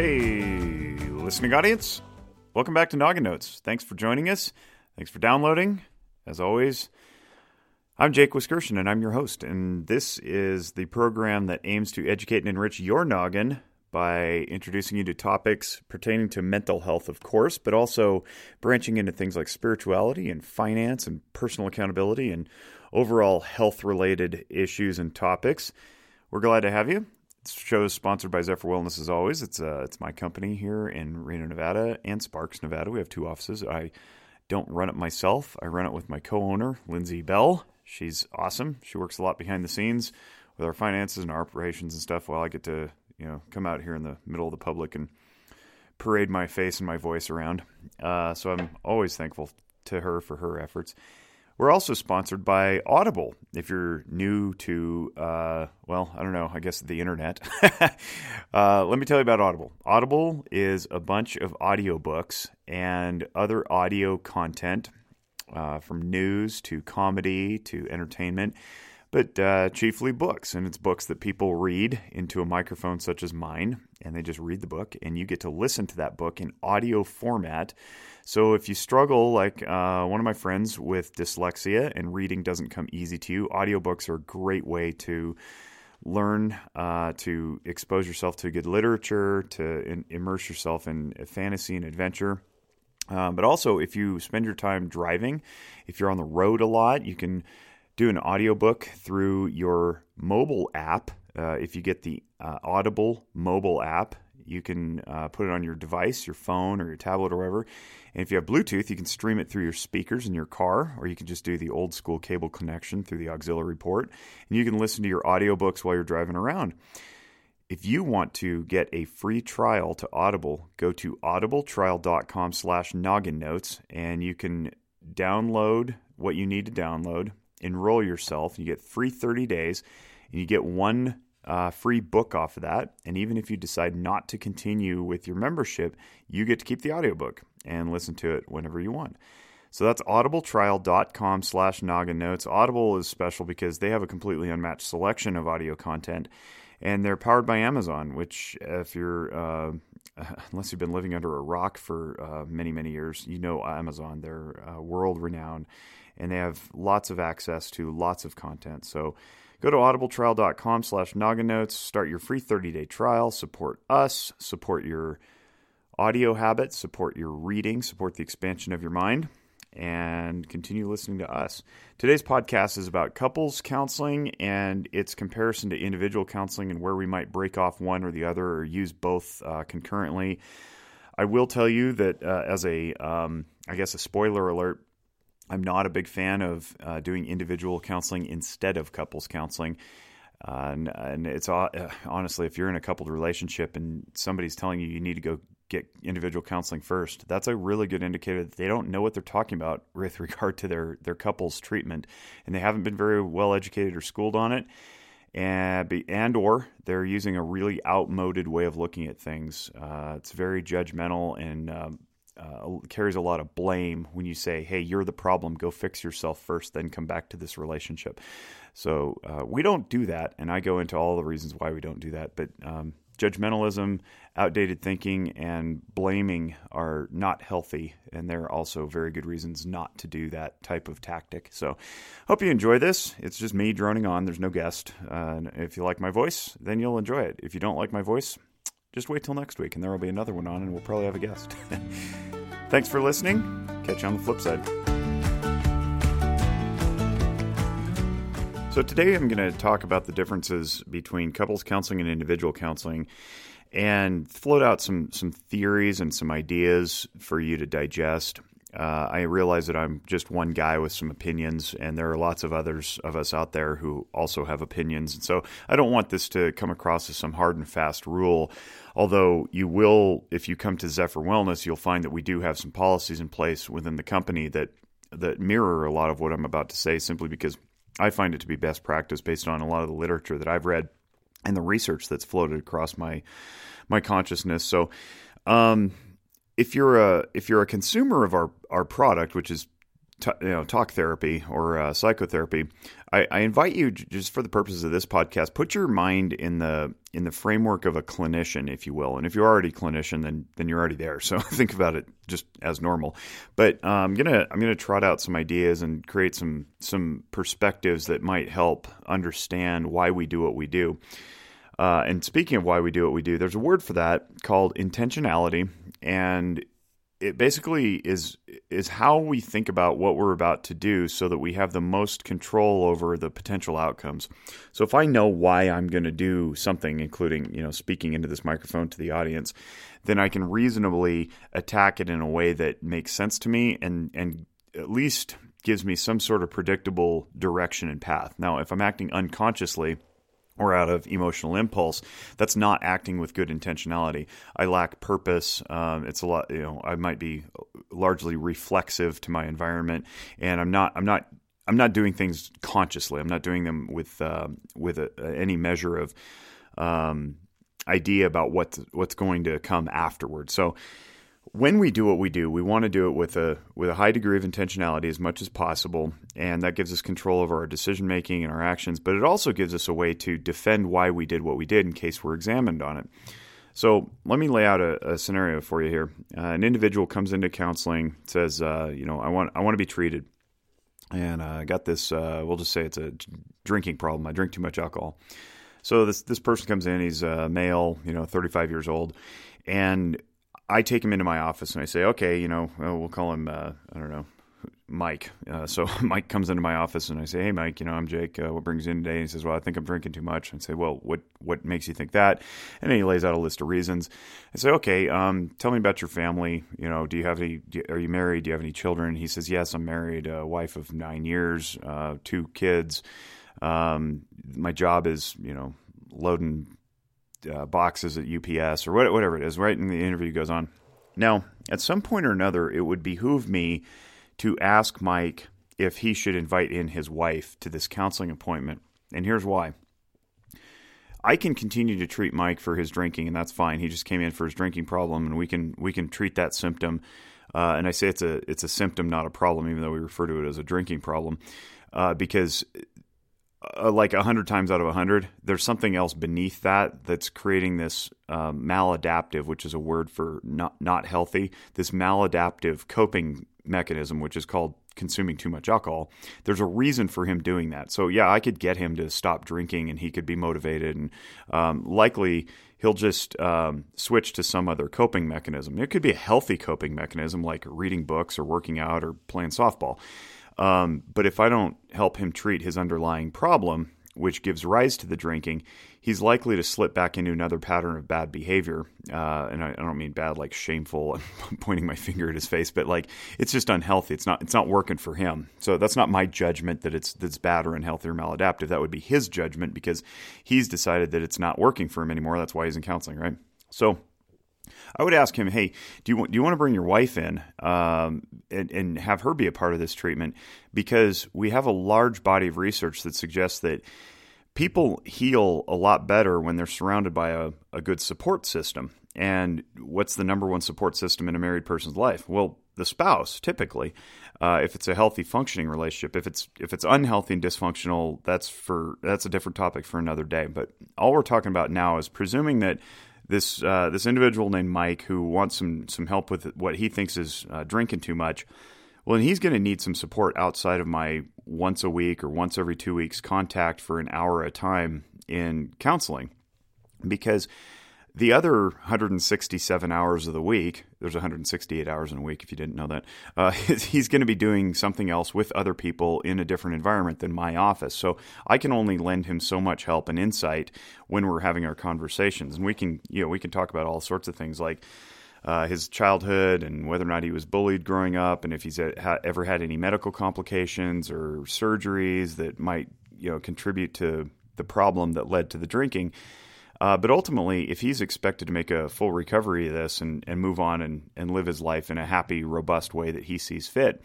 Hey, listening audience. Welcome back to Noggin Notes. Thanks for joining us. Thanks for downloading. As always, I'm Jake Wiskerson, and I'm your host. And this is the program that aims to educate and enrich your noggin by introducing you to topics pertaining to mental health, of course, but also branching into things like spirituality and finance and personal accountability and overall health related issues and topics. We're glad to have you. Show is sponsored by Zephyr Wellness as always. It's uh, it's my company here in Reno, Nevada and Sparks, Nevada. We have two offices. I don't run it myself. I run it with my co-owner, Lindsay Bell. She's awesome. She works a lot behind the scenes with our finances and our operations and stuff while I get to, you know, come out here in the middle of the public and parade my face and my voice around. Uh, so I'm always thankful to her for her efforts. We're also sponsored by Audible. If you're new to, uh, well, I don't know, I guess the internet, uh, let me tell you about Audible. Audible is a bunch of audiobooks and other audio content uh, from news to comedy to entertainment, but uh, chiefly books. And it's books that people read into a microphone such as mine, and they just read the book, and you get to listen to that book in audio format so if you struggle, like uh, one of my friends with dyslexia and reading doesn't come easy to you, audiobooks are a great way to learn uh, to expose yourself to good literature, to in- immerse yourself in fantasy and adventure. Um, but also, if you spend your time driving, if you're on the road a lot, you can do an audiobook through your mobile app. Uh, if you get the uh, Audible mobile app, you can uh, put it on your device, your phone, or your tablet, or whatever. And if you have Bluetooth, you can stream it through your speakers in your car, or you can just do the old school cable connection through the auxiliary port. And you can listen to your audiobooks while you're driving around. If you want to get a free trial to Audible, go to audibletrial.com slash noggin notes, and you can download what you need to download, enroll yourself, you get free 30 days, and you get one uh, free book off of that. And even if you decide not to continue with your membership, you get to keep the audiobook and listen to it whenever you want. So that's audibletrial.com slash noggin notes. Audible is special because they have a completely unmatched selection of audio content and they're powered by Amazon, which if you're, uh, unless you've been living under a rock for uh, many, many years, you know Amazon. They're uh, world renowned and they have lots of access to lots of content. So Go to audibletrial.com slash noggin notes, start your free 30-day trial, support us, support your audio habits, support your reading, support the expansion of your mind, and continue listening to us. Today's podcast is about couples counseling and its comparison to individual counseling and where we might break off one or the other or use both uh, concurrently. I will tell you that uh, as a, um, I guess, a spoiler alert, I'm not a big fan of uh, doing individual counseling instead of couples counseling. Uh, and, and, it's uh, honestly, if you're in a coupled relationship and somebody's telling you you need to go get individual counseling first, that's a really good indicator that they don't know what they're talking about with regard to their their couples treatment, and they haven't been very well educated or schooled on it, and and or they're using a really outmoded way of looking at things. Uh, it's very judgmental and um, uh, carries a lot of blame when you say, "Hey, you're the problem. Go fix yourself first, then come back to this relationship." So uh, we don't do that, and I go into all the reasons why we don't do that. But um, judgmentalism, outdated thinking, and blaming are not healthy, and there are also very good reasons not to do that type of tactic. So, hope you enjoy this. It's just me droning on. There's no guest. Uh, if you like my voice, then you'll enjoy it. If you don't like my voice, just wait till next week and there will be another one on and we'll probably have a guest. Thanks for listening. Catch you on the flip side. So, today I'm going to talk about the differences between couples counseling and individual counseling and float out some, some theories and some ideas for you to digest. Uh, I realize that I'm just one guy with some opinions, and there are lots of others of us out there who also have opinions. And so I don't want this to come across as some hard and fast rule. Although you will, if you come to Zephyr Wellness, you'll find that we do have some policies in place within the company that that mirror a lot of what I'm about to say, simply because I find it to be best practice based on a lot of the literature that I've read and the research that's floated across my my consciousness. So. Um, if you're a if you're a consumer of our our product, which is t- you know talk therapy or uh, psychotherapy, I, I, invite you just for the purposes of this podcast, put your mind in the in the framework of a clinician, if you will. And if you're already a clinician, then then you're already there. So think about it just as normal. But uh, I'm gonna I'm gonna trot out some ideas and create some some perspectives that might help understand why we do what we do. Uh, and speaking of why we do what we do, there's a word for that called intentionality, and it basically is is how we think about what we're about to do so that we have the most control over the potential outcomes. So if I know why I'm going to do something including, you know, speaking into this microphone to the audience, then I can reasonably attack it in a way that makes sense to me and and at least gives me some sort of predictable direction and path. Now, if I'm acting unconsciously, or out of emotional impulse, that's not acting with good intentionality. I lack purpose. Um, it's a lot, you know, I might be largely reflexive to my environment, and I'm not, I'm not, I'm not doing things consciously. I'm not doing them with uh, with a, any measure of um, idea about what's what's going to come afterward. So when we do what we do, we want to do it with a with a high degree of intentionality as much as possible, and that gives us control over our decision making and our actions. But it also gives us a way to defend why we did what we did in case we're examined on it. So let me lay out a, a scenario for you here. Uh, an individual comes into counseling, says, uh, "You know, I want I want to be treated, and uh, I got this. Uh, we'll just say it's a drinking problem. I drink too much alcohol." So this this person comes in. He's a male, you know, 35 years old, and I take him into my office and I say, okay, you know, well, call him, uh, I don't know, Mike. Uh, so Mike comes into my office and I say, hey, Mike, you know, I'm Jake. Uh, what brings you in today? And he says, well, I think I'm drinking too much. And I say, well, what what makes you think that? And then he lays out a list of reasons. I say, okay, um, tell me about your family. You know, do you have any? You, are you married? Do you have any children? He says, yes, I'm married. A wife of nine years, uh, two kids. Um, my job is, you know, loading uh, boxes at UPS or whatever it is, right? And the interview goes on. Now, at some point or another, it would behoove me to ask Mike if he should invite in his wife to this counseling appointment. And here's why. I can continue to treat Mike for his drinking, and that's fine. He just came in for his drinking problem, and we can we can treat that symptom. Uh, and I say it's a it's a symptom, not a problem, even though we refer to it as a drinking problem, uh, because uh, like a hundred times out of a hundred, there's something else beneath that that's creating this um, maladaptive, which is a word for not not healthy. This maladaptive coping mechanism, which is called consuming too much alcohol. There's a reason for him doing that. So yeah, I could get him to stop drinking, and he could be motivated, and um, likely he'll just um, switch to some other coping mechanism. It could be a healthy coping mechanism, like reading books or working out or playing softball. Um, but if I don't help him treat his underlying problem, which gives rise to the drinking, he's likely to slip back into another pattern of bad behavior. Uh, and I, I, don't mean bad like shameful, pointing my finger at his face, but like it's just unhealthy. It's not it's not working for him. So that's not my judgment that it's that's bad or unhealthy or maladaptive. That would be his judgment because he's decided that it's not working for him anymore. That's why he's in counseling, right? So I would ask him, hey, do you want, do you want to bring your wife in um, and, and have her be a part of this treatment? Because we have a large body of research that suggests that people heal a lot better when they're surrounded by a, a good support system. And what's the number one support system in a married person's life? Well, the spouse, typically. Uh, if it's a healthy, functioning relationship, if it's if it's unhealthy and dysfunctional, that's for that's a different topic for another day. But all we're talking about now is presuming that this uh, this individual named Mike who wants some some help with what he thinks is uh, drinking too much. Well, and he's going to need some support outside of my once a week or once every two weeks contact for an hour at a time in counseling, because the other 167 hours of the week, there's 168 hours in a week if you didn't know that, uh, he's going to be doing something else with other people in a different environment than my office. So I can only lend him so much help and insight when we're having our conversations. And we can, you know, we can talk about all sorts of things like uh, his childhood and whether or not he was bullied growing up and if he's ha- ever had any medical complications or surgeries that might, you know, contribute to the problem that led to the drinking uh, but ultimately, if he's expected to make a full recovery of this and, and move on and, and live his life in a happy, robust way that he sees fit,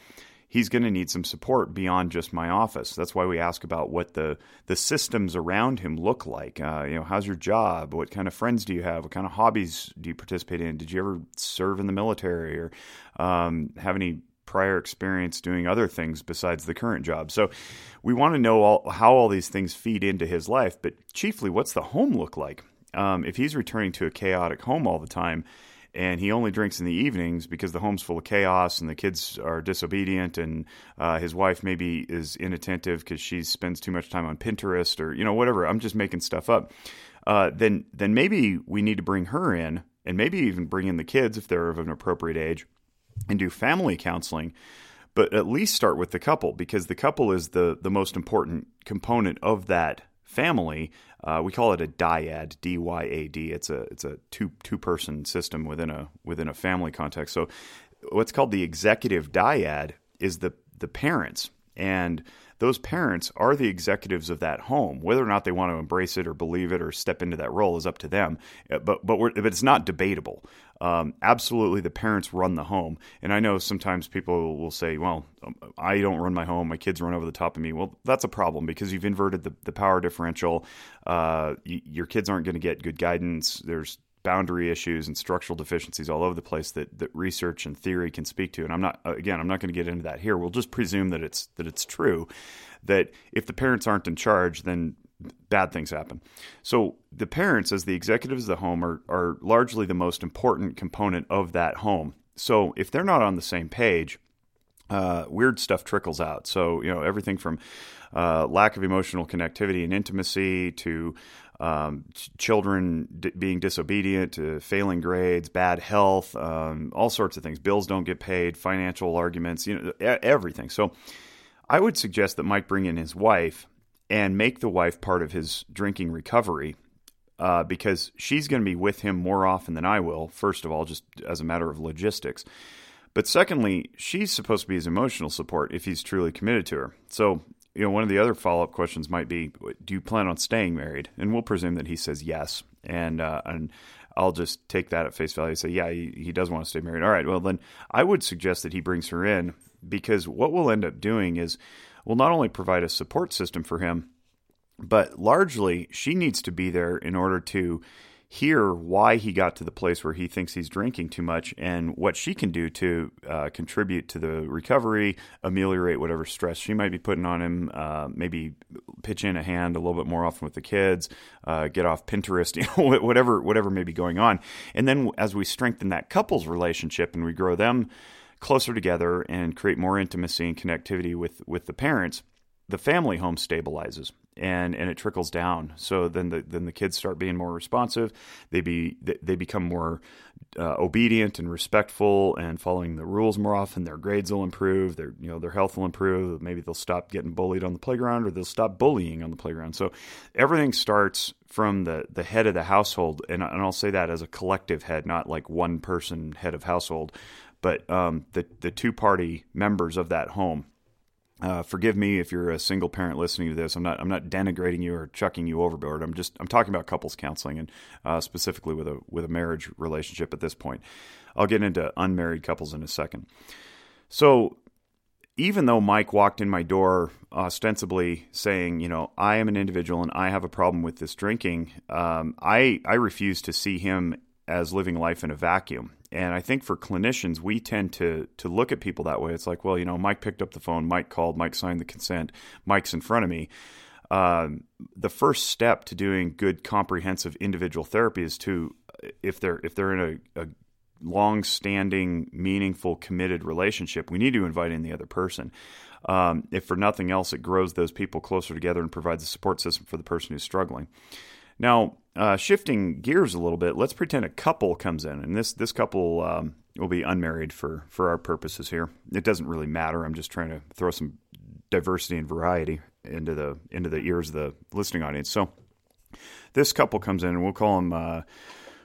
he's going to need some support beyond just my office. That's why we ask about what the the systems around him look like. Uh, you know, how's your job? What kind of friends do you have? What kind of hobbies do you participate in? Did you ever serve in the military or um, have any prior experience doing other things besides the current job. So we want to know all, how all these things feed into his life, but chiefly, what's the home look like? Um, if he's returning to a chaotic home all the time, and he only drinks in the evenings because the home's full of chaos and the kids are disobedient and uh, his wife maybe is inattentive because she spends too much time on Pinterest or you know whatever. I'm just making stuff up. Uh, then then maybe we need to bring her in and maybe even bring in the kids if they're of an appropriate age and do family counseling. But at least start with the couple because the couple is the the most important component of that family. Uh, we call it a dyad, D Y A D. It's a it's a two two person system within a within a family context. So what's called the executive dyad is the the parents and those parents are the executives of that home. Whether or not they want to embrace it or believe it or step into that role is up to them. Uh, but but, but it's not debatable. Um, absolutely, the parents run the home. And I know sometimes people will say, "Well, um, I don't run my home; my kids run over the top of me." Well, that's a problem because you've inverted the, the power differential. Uh, y- your kids aren't going to get good guidance. There's boundary issues and structural deficiencies all over the place that, that research and theory can speak to. And I'm not again, I'm not going to get into that here. We'll just presume that it's that it's true that if the parents aren't in charge, then bad things happen. So the parents, as the executives of the home, are are largely the most important component of that home. So if they're not on the same page, uh, weird stuff trickles out. So you know everything from uh, lack of emotional connectivity and intimacy to um, children d- being disobedient, failing grades, bad health, um, all sorts of things. Bills don't get paid, financial arguments, you know, everything. So I would suggest that Mike bring in his wife and make the wife part of his drinking recovery. Uh, because she's going to be with him more often than I will, first of all, just as a matter of logistics. But secondly, she's supposed to be his emotional support if he's truly committed to her. So you know, one of the other follow up questions might be, do you plan on staying married? And we'll presume that he says yes, and uh, and I'll just take that at face value and say, yeah, he, he does want to stay married. All right, well then I would suggest that he brings her in because what we'll end up doing is we'll not only provide a support system for him, but largely she needs to be there in order to hear why he got to the place where he thinks he's drinking too much and what she can do to uh, contribute to the recovery, ameliorate whatever stress she might be putting on him, uh, maybe pitch in a hand a little bit more often with the kids, uh, get off Pinterest, you know, whatever whatever may be going on. And then as we strengthen that couple's relationship and we grow them closer together and create more intimacy and connectivity with with the parents, the family home stabilizes and and it trickles down. So then the then the kids start being more responsive. They be they become more uh, obedient and respectful and following the rules more often. Their grades will improve. Their you know their health will improve. Maybe they'll stop getting bullied on the playground or they'll stop bullying on the playground. So everything starts from the the head of the household, and and I'll say that as a collective head, not like one person head of household, but um, the the two party members of that home uh, forgive me if you're a single parent listening to this. I'm not. I'm not denigrating you or chucking you overboard. I'm just. I'm talking about couples counseling and uh, specifically with a with a marriage relationship at this point. I'll get into unmarried couples in a second. So, even though Mike walked in my door ostensibly saying, you know, I am an individual and I have a problem with this drinking, um, I I refuse to see him as living life in a vacuum. And I think for clinicians, we tend to to look at people that way. It's like, well, you know, Mike picked up the phone, Mike called, Mike signed the consent, Mike's in front of me. Um, the first step to doing good comprehensive individual therapy is to if they're if they're in a, a long-standing, meaningful, committed relationship, we need to invite in the other person. Um, if for nothing else, it grows those people closer together and provides a support system for the person who's struggling. Now, uh, shifting gears a little bit, let's pretend a couple comes in, and this this couple um, will be unmarried for for our purposes here. It doesn't really matter. I'm just trying to throw some diversity and variety into the into the ears of the listening audience. So, this couple comes in, and we'll call them. Uh,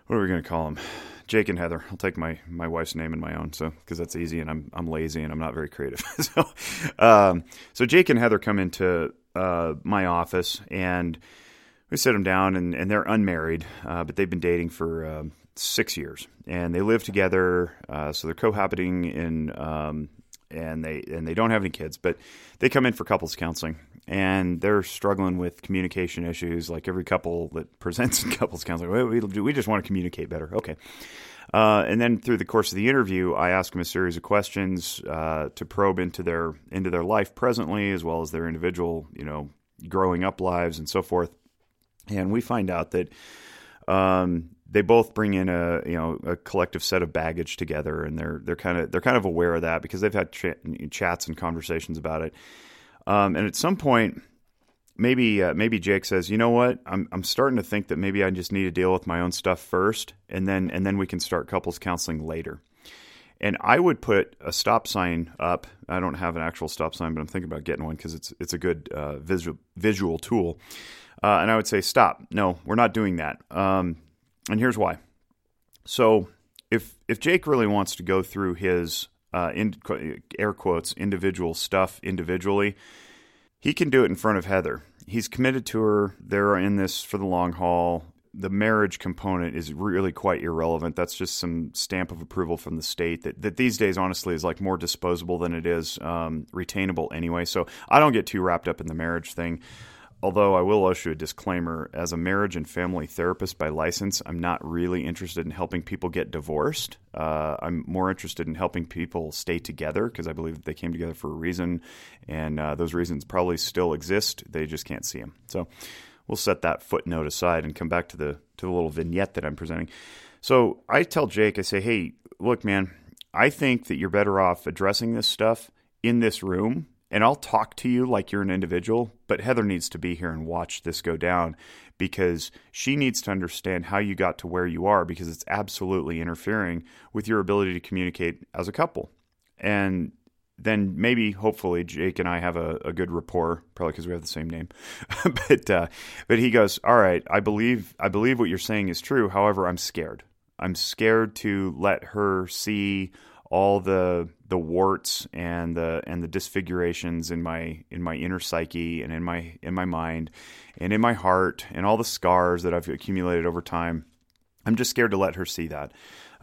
what are we going to call them? Jake and Heather. I'll take my my wife's name and my own, so because that's easy, and I'm I'm lazy and I'm not very creative. so, um, so Jake and Heather come into uh, my office and we sit them down, and, and they're unmarried, uh, but they've been dating for uh, six years, and they live together. Uh, so they're cohabiting in, um, and they and they don't have any kids, but they come in for couples counseling, and they're struggling with communication issues, like every couple that presents in couples counseling. We, we, we just want to communicate better. Okay. Uh, and then through the course of the interview, I ask them a series of questions uh, to probe into their into their life presently, as well as their individual, you know, growing up lives and so forth. And we find out that um, they both bring in a you know a collective set of baggage together, and they're they're kind of they're kind of aware of that because they've had ch- chats and conversations about it. Um, and at some point, maybe uh, maybe Jake says, you know what, I'm I'm starting to think that maybe I just need to deal with my own stuff first, and then and then we can start couples counseling later. And I would put a stop sign up. I don't have an actual stop sign, but I'm thinking about getting one because it's it's a good uh, visual visual tool. Uh, and I would say, stop. No, we're not doing that. Um, and here's why. So if if Jake really wants to go through his uh, in, air quotes individual stuff individually, he can do it in front of Heather. He's committed to her. They're in this for the long haul. The marriage component is really quite irrelevant. That's just some stamp of approval from the state that, that these days, honestly, is like more disposable than it is um, retainable anyway. So I don't get too wrapped up in the marriage thing. Although I will issue a disclaimer as a marriage and family therapist by license, I'm not really interested in helping people get divorced. Uh, I'm more interested in helping people stay together because I believe that they came together for a reason, and uh, those reasons probably still exist. They just can't see them. So we'll set that footnote aside and come back to the to the little vignette that I'm presenting. So I tell Jake, I say, hey, look, man, I think that you're better off addressing this stuff in this room and I'll talk to you like you're an individual, but Heather needs to be here and watch this go down because she needs to understand how you got to where you are because it's absolutely interfering with your ability to communicate as a couple. And then maybe, hopefully, Jake and I have a, a good rapport, probably because we have the same name. but uh, but he goes, all right, I believe I believe what you're saying is true. However, I'm scared. I'm scared to let her see all the the warts and the and the disfigurations in my in my inner psyche and in my in my mind and in my heart and all the scars that I've accumulated over time. I'm just scared to let her see that.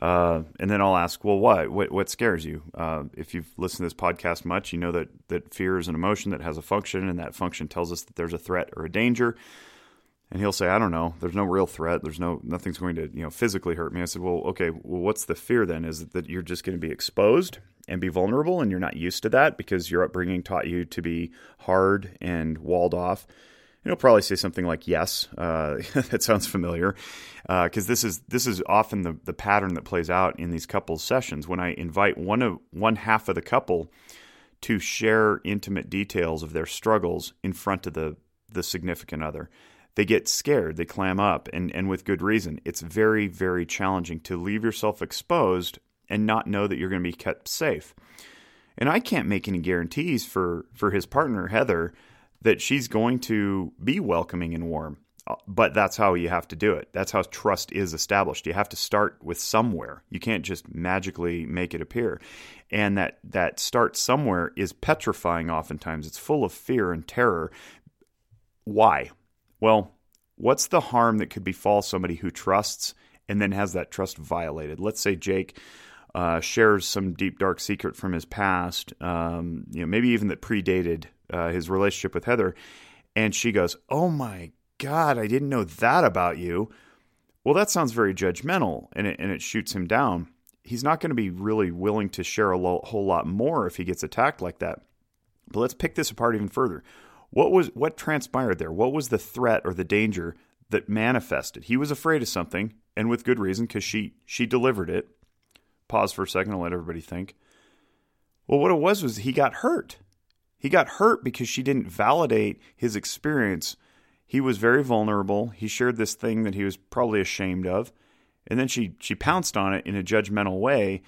Uh, and then I'll ask, well, what? What, what scares you? Uh, if you've listened to this podcast much, you know that that fear is an emotion that has a function, and that function tells us that there's a threat or a danger and he'll say, I don't know, there's no real threat. There's no, nothing's going to, you know, physically hurt me. I said, well, okay, well, what's the fear then? Is that you're just going to be exposed and be vulnerable and you're not used to that because your upbringing taught you to be hard and walled off? And he'll probably say something like, yes, uh, that sounds familiar. Because uh, this is this is often the, the pattern that plays out in these couples sessions. When I invite one of one half of the couple to share intimate details of their struggles in front of the the significant other they get scared, they clam up, and, and with good reason. It's very, very challenging to leave yourself exposed and not know that you're going to be kept safe. And I can't make any guarantees for, for his partner, Heather, that she's going to be welcoming and warm. Uh, but that's how you have to do it. That's how trust is established. You have to start with somewhere. You can't just magically make it appear. And that, that start somewhere is petrifying oftentimes. It's full of fear and terror. Why? Well, what's the harm that could befall somebody who trusts and then has that trust violated? Let's say Jake uh, shares some deep dark secret from his past, um, you know, maybe even that predated uh, his relationship with Heather, and she goes, "Oh my God, I didn't know that about you." Well, that sounds very judgmental, and it, and it shoots him down. He's not going to be really willing to share a lo- whole lot more if he gets attacked like that. But let's pick this apart even further. What was what transpired there? What was the threat or the danger that manifested? He was afraid of something, and with good reason, because she she delivered it. Pause for a second and let everybody think. Well, what it was was he got hurt. He got hurt because she didn't validate his experience. He was very vulnerable. He shared this thing that he was probably ashamed of, and then she she pounced on it in a judgmental way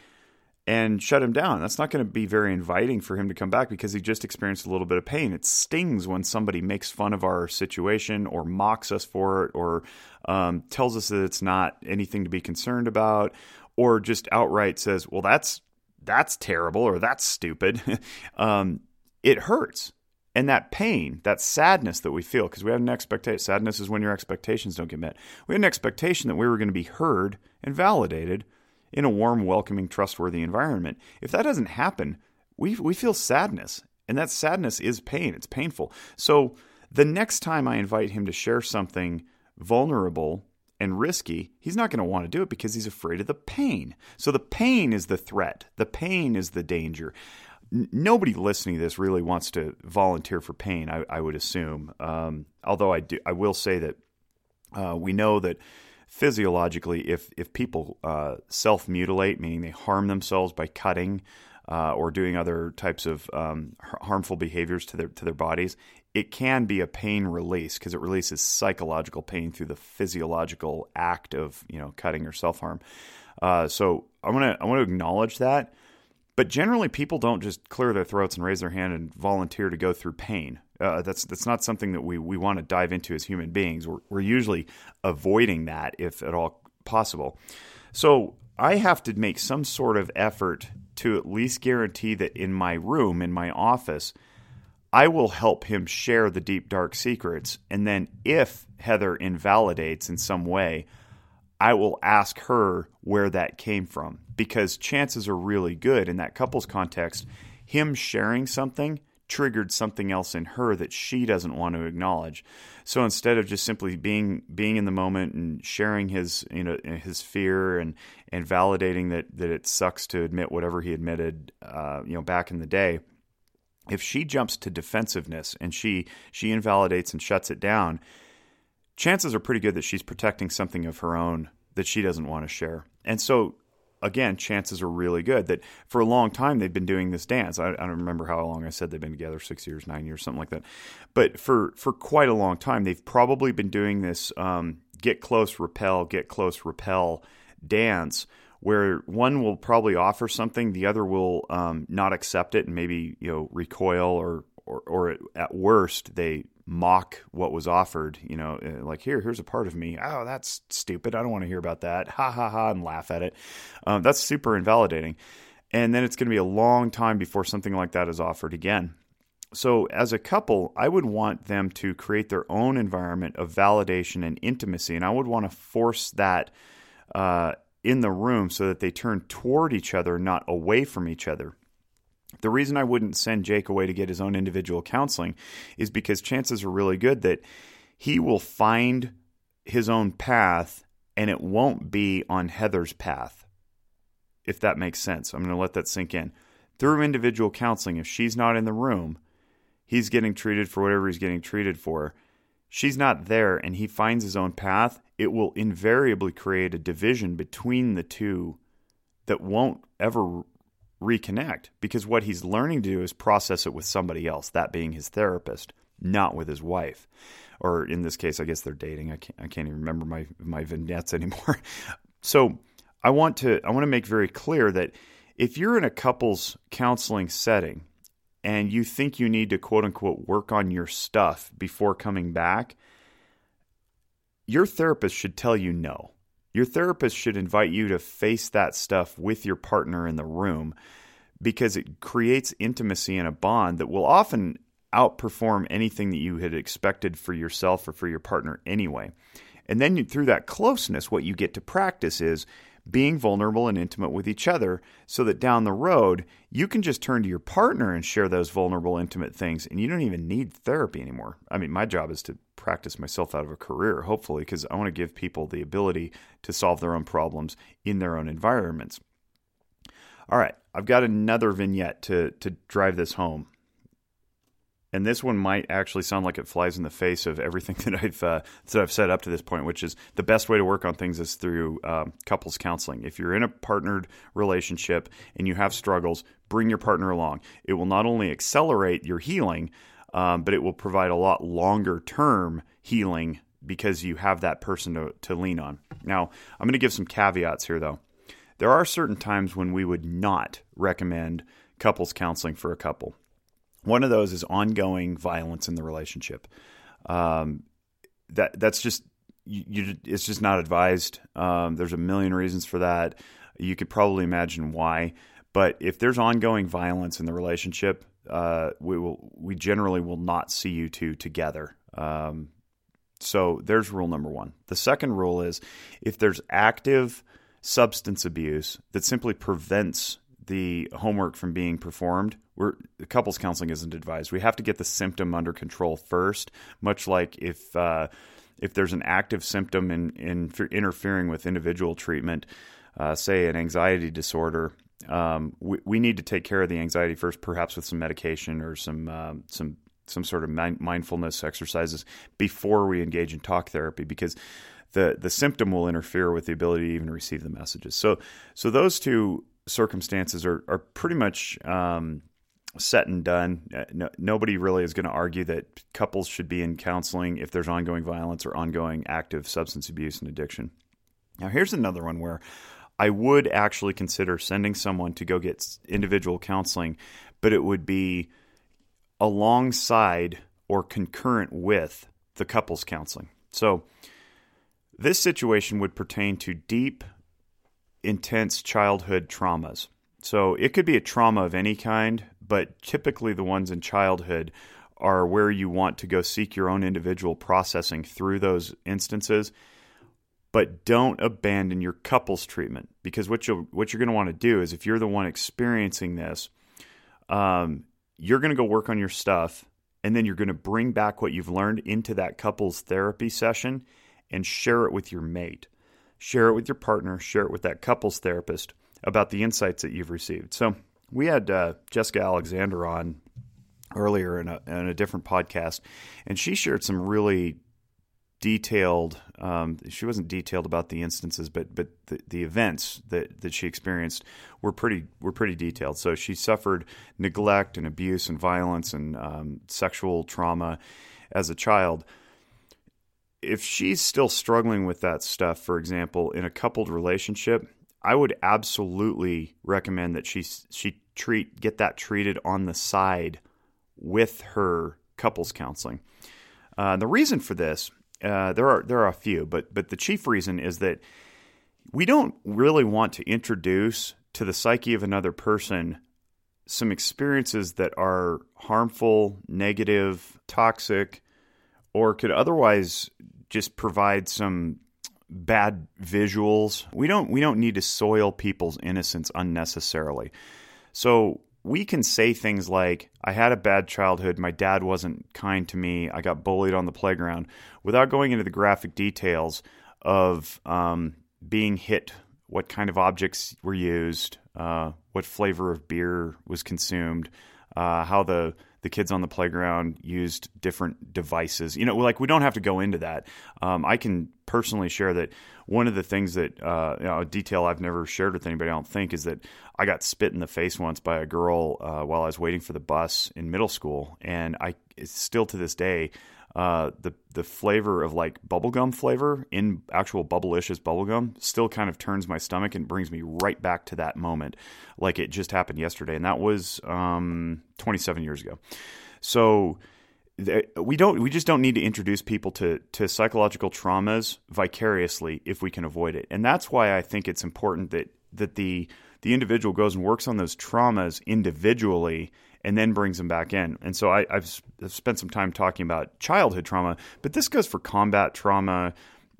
and shut him down. That's not going to be very inviting for him to come back because he just experienced a little bit of pain. It stings when somebody makes fun of our situation or mocks us for it or um, tells us that it's not anything to be concerned about or just outright says, well, that's that's terrible or that's stupid. um, it hurts. And that pain, that sadness that we feel, because we have an expectation. Sadness is when your expectations don't get met. We had an expectation that we were going to be heard and validated in a warm, welcoming, trustworthy environment. If that doesn't happen, we, we feel sadness, and that sadness is pain. It's painful. So the next time I invite him to share something vulnerable and risky, he's not going to want to do it because he's afraid of the pain. So the pain is the threat, the pain is the danger. Nobody listening to this really wants to volunteer for pain, I, I would assume. Um, although I do, I will say that uh, we know that physiologically, if if people uh, self mutilate, meaning they harm themselves by cutting uh, or doing other types of um, harmful behaviors to their to their bodies, it can be a pain release because it releases psychological pain through the physiological act of you know cutting or self harm. Uh, so I want to I want to acknowledge that, but generally people don't just clear their throats and raise their hand and volunteer to go through pain. Uh, that's that's not something that we we want to dive into as human beings. We're, we're usually avoiding that if at all possible. So I have to make some sort of effort to at least guarantee that in my room, in my office, I will help him share the deep, dark secrets. And then if Heather invalidates in some way, I will ask her where that came from because chances are really good in that couples context. Him sharing something triggered something else in her that she doesn't want to acknowledge. So instead of just simply being being in the moment and sharing his you know his fear and and validating that that it sucks to admit whatever he admitted uh, you know back in the day, if she jumps to defensiveness and she she invalidates and shuts it down, chances are pretty good that she's protecting something of her own that she doesn't want to share. And so again, chances are really good that for a long time they've been doing this dance. I, I, don't remember how long I said they've been together six years, nine years, something like that. But for for quite a long time, they've probably been doing this um, get close, repel, get close, repel dance. Where one will probably offer something, the other will um, not accept it, and maybe you know recoil, or, or or at worst they mock what was offered. You know, uh, like here, here's a part of me. Oh, that's stupid. I don't want to hear about that. Ha ha ha, and laugh at it. Um, that's super invalidating. And then it's going to be a long time before something like that is offered again. So, as a couple, I would want them to create their own environment of validation and intimacy, and I would want to force that uh, in the room so that they turn toward each other, not away from each other. The reason I wouldn't send Jake away to get his own individual counseling is because chances are really good that he will find his own path and it won't be on Heather's path, if that makes sense. I'm going to let that sink in. Through individual counseling, if she's not in the room, he's getting treated for whatever he's getting treated for. She's not there and he finds his own path, it will invariably create a division between the two that won't ever reconnect because what he's learning to do is process it with somebody else, that being his therapist, not with his wife. Or in this case, I guess they're dating. I can't, I can't even remember my my vignettes anymore. so I want to I want to make very clear that if you're in a couples counseling setting and you think you need to quote unquote work on your stuff before coming back, your therapist should tell you no. Your therapist should invite you to face that stuff with your partner in the room because it creates intimacy and a bond that will often outperform anything that you had expected for yourself or for your partner anyway. And then through that closeness, what you get to practice is being vulnerable and intimate with each other so that down the road you can just turn to your partner and share those vulnerable intimate things and you don't even need therapy anymore. I mean my job is to practice myself out of a career hopefully because i want to give people the ability to solve their own problems in their own environments. All right i've got another vignette to to drive this home and this one might actually sound like it flies in the face of everything that I've uh, that I've said up to this point, which is the best way to work on things is through um, couples counseling. If you're in a partnered relationship and you have struggles, bring your partner along. It will not only accelerate your healing, um, but it will provide a lot longer term healing because you have that person to, to lean on. Now, I'm going to give some caveats here, though. There are certain times when we would not recommend couples counseling for a couple. One of those is ongoing violence in the relationship. Um, that that's just you, you, it's just not advised. Um, there's a million reasons for that. You could probably imagine why. But if there's ongoing violence in the relationship, uh, we will we generally will not see you two together. Um, so there's rule number one. The second rule is if there's active substance abuse that simply prevents the homework from being performed, we're couples counseling isn't advised. We have to get the symptom under control first, much like if uh, if there's an active symptom in, in interfering with individual treatment, uh, say an anxiety disorder, um, we, we, need to take care of the anxiety first, perhaps with some medication or some um, some some sort of mindfulness exercises before we engage in talk therapy, because the the symptom will interfere with the ability to even receive the messages. So so those two circumstances are are pretty much um, set and done. Uh, no, nobody really is going to argue that couples should be in counseling if there's ongoing violence or ongoing active substance abuse and addiction. Now, here's another one where I would actually consider sending someone to go get individual counseling, but it would be alongside or concurrent with the couples counseling. So, this situation would pertain to deep, intense childhood traumas. So, it could be a trauma of any kind, but typically the ones in childhood are where you want to go seek your own individual processing through those instances but don't abandon your couples treatment because what you what you're going to want to do is if you're the one experiencing this, um, you're going to go work on your stuff, and then you're going to bring back what you've learned into that couples therapy session and share it with your mate, share it with your partner, share it with that couples therapist about the insights that you've received. So we had uh, Jessica Alexander on earlier in a, in a different podcast, and she shared some really detailed. Um, she wasn't detailed about the instances, but but the, the events that, that she experienced were pretty were pretty detailed. So she suffered neglect and abuse and violence and um, sexual trauma as a child. If she's still struggling with that stuff, for example, in a coupled relationship, I would absolutely recommend that she she treat get that treated on the side with her couples counseling. Uh, the reason for this uh, there are there are a few, but but the chief reason is that we don't really want to introduce to the psyche of another person some experiences that are harmful, negative, toxic, or could otherwise just provide some bad visuals. We don't we don't need to soil people's innocence unnecessarily. So we can say things like, I had a bad childhood, my dad wasn't kind to me, I got bullied on the playground, without going into the graphic details of um, being hit, what kind of objects were used, uh, what flavor of beer was consumed, uh, how the the kids on the playground used different devices. You know, like we don't have to go into that. Um, I can personally share that one of the things that uh, you know, a detail I've never shared with anybody, I don't think, is that I got spit in the face once by a girl uh, while I was waiting for the bus in middle school, and I still to this day. Uh, the the flavor of like bubblegum flavor in actual Bubblicious bubblegum still kind of turns my stomach and brings me right back to that moment, like it just happened yesterday, and that was um, 27 years ago. So we don't we just don't need to introduce people to to psychological traumas vicariously if we can avoid it and that's why i think it's important that that the the individual goes and works on those traumas individually and then brings them back in and so I, have spent some time talking about childhood trauma but this goes for combat trauma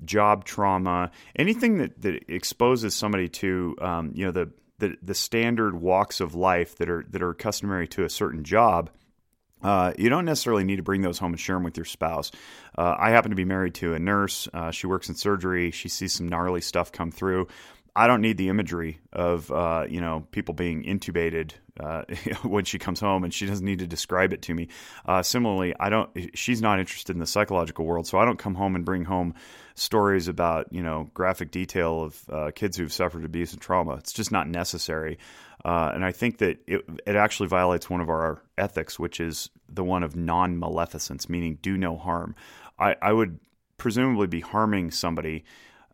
job trauma anything that, that exposes somebody to um, you know the, the the standard walks of life that are that are customary to a certain job uh, you don't necessarily need to bring those home and share them with your spouse. Uh, I happen to be married to a nurse. Uh, she works in surgery. She sees some gnarly stuff come through. I don't need the imagery of uh, you know people being intubated uh, when she comes home, and she doesn't need to describe it to me. Uh, similarly, I don't. She's not interested in the psychological world, so I don't come home and bring home stories about you know graphic detail of uh, kids who've suffered abuse and trauma. It's just not necessary, uh, and I think that it, it actually violates one of our ethics, which is the one of non maleficence, meaning do no harm. I, I would presumably be harming somebody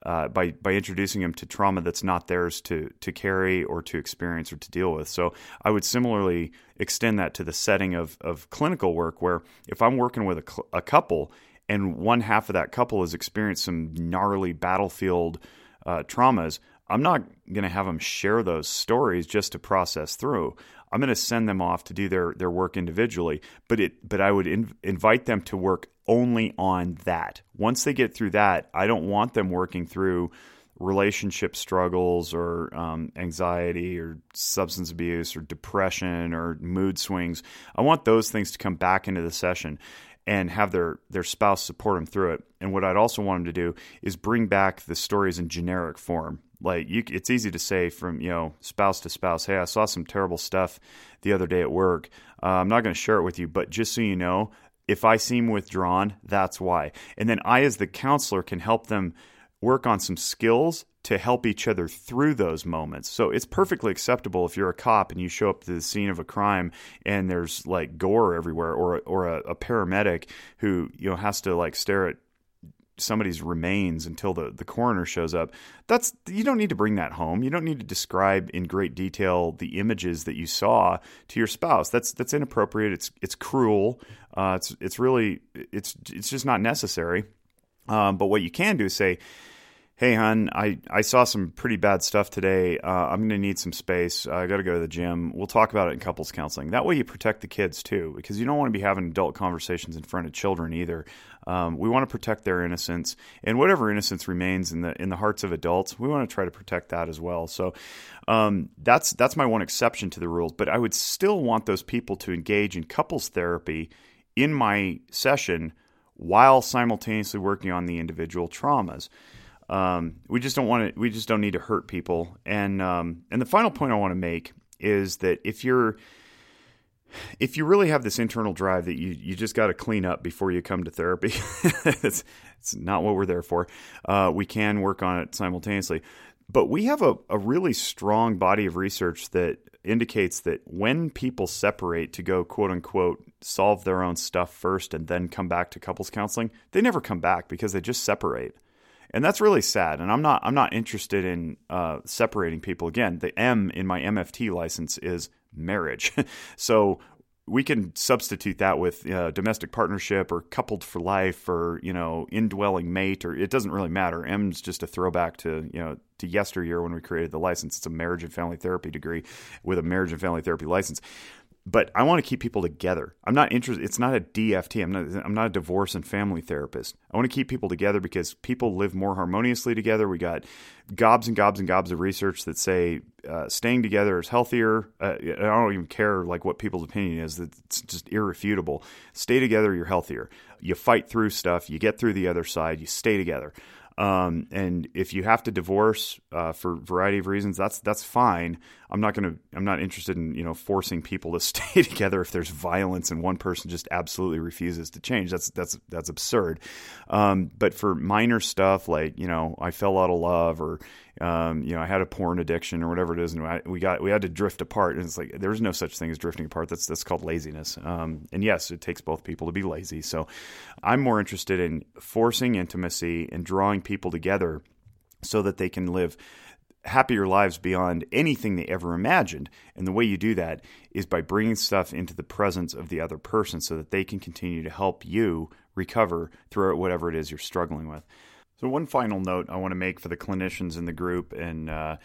uh, by by introducing them to trauma that's not theirs to to carry or to experience or to deal with. So I would similarly extend that to the setting of of clinical work, where if I'm working with a, cl- a couple and one half of that couple has experienced some gnarly battlefield uh, traumas, I'm not going to have them share those stories just to process through. I'm going to send them off to do their their work individually, but it but I would in, invite them to work only on that. Once they get through that, I don't want them working through relationship struggles or um, anxiety or substance abuse or depression or mood swings. I want those things to come back into the session. and have their their spouse support them through it. And what I'd also want them to do is bring back the stories in generic form. Like you, it's easy to say from you know spouse to spouse, hey, I saw some terrible stuff the other day at work. Uh, I'm not going to share it with you, but just so you know, if I seem withdrawn, that's why. And then I, as the counselor, can help them work on some skills to help each other through those moments. So it's perfectly acceptable if you're a cop and you show up to the scene of a crime and there's like gore everywhere, or or a, a paramedic who you know has to like stare at somebody's remains until the, the coroner shows up. That's you don't need to bring that home. You don't need to describe in great detail the images that you saw to your spouse. That's that's inappropriate. It's it's cruel. Uh, it's it's really it's it's just not necessary. Um, but what you can do is say, hey hon i, I saw some pretty bad stuff today uh, i'm going to need some space i got to go to the gym we'll talk about it in couples counseling that way you protect the kids too because you don't want to be having adult conversations in front of children either um, we want to protect their innocence and whatever innocence remains in the in the hearts of adults we want to try to protect that as well so um, that's that's my one exception to the rules but i would still want those people to engage in couples therapy in my session while simultaneously working on the individual traumas um, we just don't want to. We just don't need to hurt people. And um, and the final point I want to make is that if you're if you really have this internal drive that you you just got to clean up before you come to therapy, it's it's not what we're there for. Uh, we can work on it simultaneously, but we have a, a really strong body of research that indicates that when people separate to go quote unquote solve their own stuff first and then come back to couples counseling, they never come back because they just separate and that's really sad. And I'm not I'm not interested in uh, separating people. Again, the M in my MFT license is marriage, so we can substitute that with uh, domestic partnership or coupled for life or you know indwelling mate or it doesn't really matter. M's just a throwback to you know to yesteryear when we created the license. It's a marriage and family therapy degree with a marriage and family therapy license but I want to keep people together. I'm not interested. It's not a DFT. I'm not. I'm not a divorce and family therapist. I want to keep people together because people live more harmoniously together. We got gobs and gobs and gobs of research that say uh, staying together is healthier. Uh, I don't even care like what people's opinion is. It's just irrefutable. Stay together, you're healthier. You fight through stuff. You get through the other side. You stay together. Um, and if you have to divorce uh, for a variety of reasons, that's that's fine. I'm not to. I'm not interested in you know forcing people to stay together if there's violence and one person just absolutely refuses to change. That's that's that's absurd. Um, but for minor stuff like you know I fell out of love or um, you know, I had a porn addiction or whatever it is, and we got we had to drift apart. And it's like there's no such thing as drifting apart. That's that's called laziness. Um, and yes, it takes both people to be lazy. So I'm more interested in forcing intimacy and drawing people together so that they can live happier lives beyond anything they ever imagined. And the way you do that is by bringing stuff into the presence of the other person so that they can continue to help you recover throughout whatever it is you're struggling with. So, one final note I want to make for the clinicians in the group, and uh,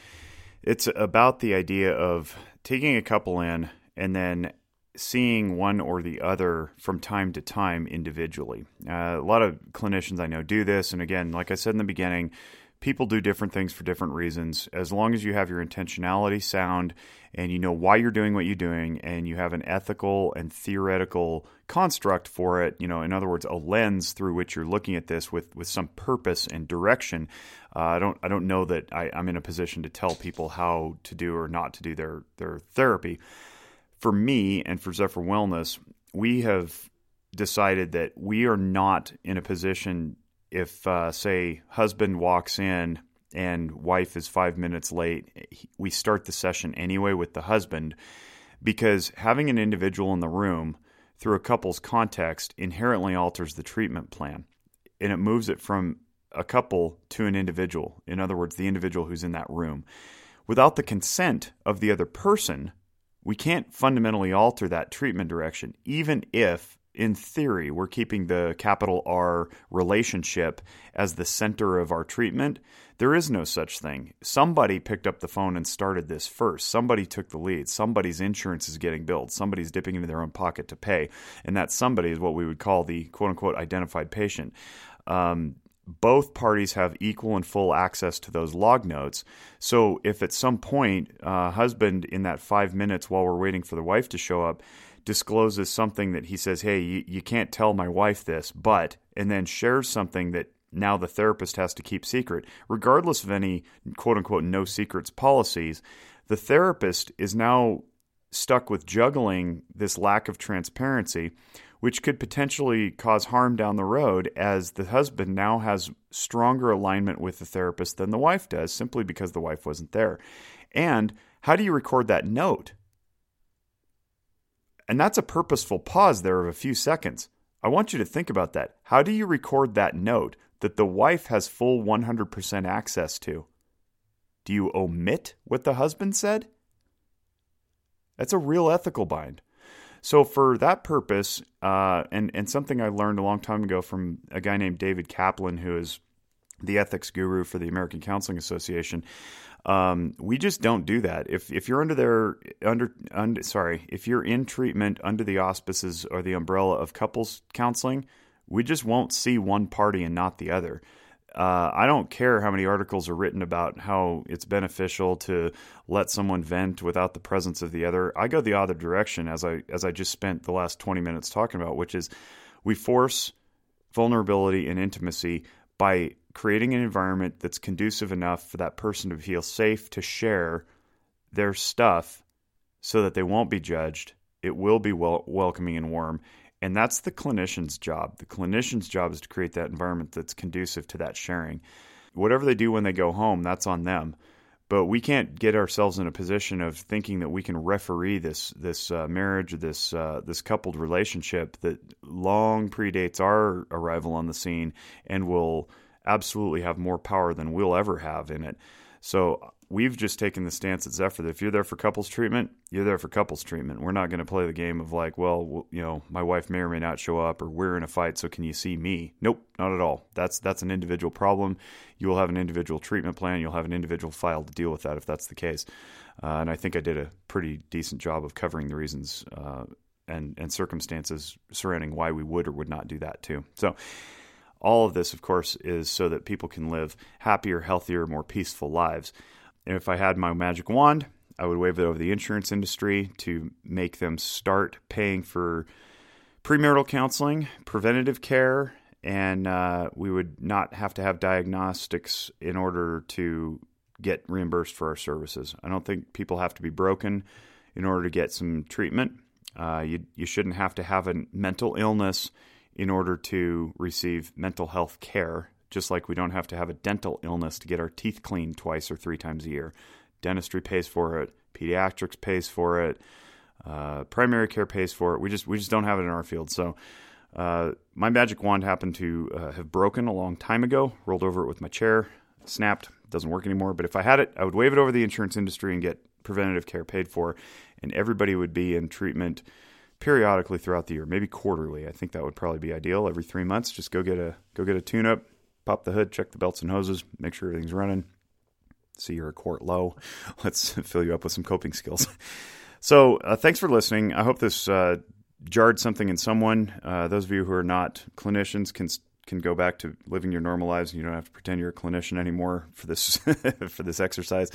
it's about the idea of taking a couple in and then seeing one or the other from time to time individually. Uh, a lot of clinicians I know do this, and again, like I said in the beginning, people do different things for different reasons. As long as you have your intentionality sound and you know why you're doing what you're doing and you have an ethical and theoretical construct for it, you know, in other words, a lens through which you're looking at this with, with some purpose and direction. Uh, I don't I don't know that I, I'm in a position to tell people how to do or not to do their their therapy. For me and for Zephyr Wellness, we have decided that we are not in a position if uh, say husband walks in and wife is five minutes late, we start the session anyway with the husband because having an individual in the room through a couple's context inherently alters the treatment plan and it moves it from a couple to an individual. In other words, the individual who's in that room. Without the consent of the other person, we can't fundamentally alter that treatment direction, even if in theory, we're keeping the capital R relationship as the center of our treatment. There is no such thing. Somebody picked up the phone and started this first. Somebody took the lead. Somebody's insurance is getting billed. Somebody's dipping into their own pocket to pay. And that somebody is what we would call the quote unquote identified patient. Um, both parties have equal and full access to those log notes. So if at some point, uh, husband, in that five minutes while we're waiting for the wife to show up, discloses something that he says, hey, you, you can't tell my wife this, but, and then shares something that now the therapist has to keep secret, regardless of any quote unquote no secrets policies, the therapist is now stuck with juggling this lack of transparency, which could potentially cause harm down the road as the husband now has stronger alignment with the therapist than the wife does simply because the wife wasn't there. And how do you record that note? And that's a purposeful pause there of a few seconds. I want you to think about that. How do you record that note that the wife has full 100% access to? Do you omit what the husband said? That's a real ethical bind. So for that purpose, uh, and and something I learned a long time ago from a guy named David Kaplan, who is the ethics guru for the American Counseling Association, um, we just don't do that. If if you're under their under, under sorry, if you're in treatment under the auspices or the umbrella of couples counseling, we just won't see one party and not the other. Uh, I don't care how many articles are written about how it's beneficial to let someone vent without the presence of the other. I go the other direction, as I as I just spent the last twenty minutes talking about, which is we force vulnerability and intimacy by creating an environment that's conducive enough for that person to feel safe to share their stuff, so that they won't be judged. It will be wel- welcoming and warm, and that's the clinician's job. The clinician's job is to create that environment that's conducive to that sharing. Whatever they do when they go home, that's on them. But we can't get ourselves in a position of thinking that we can referee this this uh, marriage, this uh, this coupled relationship that long predates our arrival on the scene and will absolutely have more power than we'll ever have in it. So we've just taken the stance at Zephyr that if you're there for couples treatment, you're there for couples treatment. We're not going to play the game of like, well, you know, my wife may or may not show up, or we're in a fight, so can you see me? Nope, not at all. That's that's an individual problem. You will have an individual treatment plan. You'll have an individual file to deal with that if that's the case. Uh, and I think I did a pretty decent job of covering the reasons uh, and and circumstances surrounding why we would or would not do that too. So. All of this, of course, is so that people can live happier, healthier, more peaceful lives. If I had my magic wand, I would wave it over the insurance industry to make them start paying for premarital counseling, preventative care, and uh, we would not have to have diagnostics in order to get reimbursed for our services. I don't think people have to be broken in order to get some treatment. Uh, you, you shouldn't have to have a mental illness in order to receive mental health care just like we don't have to have a dental illness to get our teeth cleaned twice or three times a year. Dentistry pays for it, pediatrics pays for it, uh, primary care pays for it. We just we just don't have it in our field. So uh, my magic wand happened to uh, have broken a long time ago. Rolled over it with my chair, snapped, doesn't work anymore. But if I had it, I would wave it over the insurance industry and get preventative care paid for, and everybody would be in treatment periodically throughout the year, maybe quarterly. I think that would probably be ideal. Every three months, just go get a go get a tune up, pop the hood, check the belts and hoses, make sure everything's running. See you're a quart low. Let's fill you up with some coping skills. so, uh, thanks for listening. I hope this uh, jarred something in someone. Uh, those of you who are not clinicians can can go back to living your normal lives. You don't have to pretend you're a clinician anymore for this for this exercise.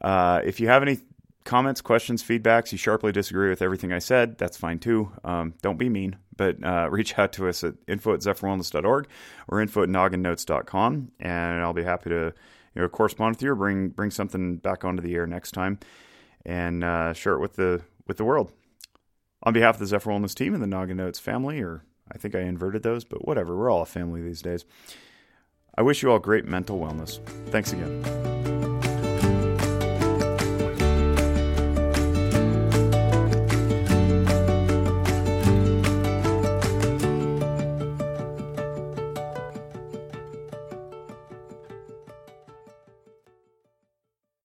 Uh, if you have any comments, questions, feedbacks, you sharply disagree with everything I said, that's fine too. Um, don't be mean, but uh, reach out to us at info at zephyrwellness.org or info at nogginnotes.com, and I'll be happy to you know, correspond with you or bring, bring something back onto the air next time and uh, share it with the, with the world. On behalf of the Zephyr Wellness team and the Noggin Notes family, or I think I inverted those, but whatever, we're all a family these days. I wish you all great mental wellness. Thanks again.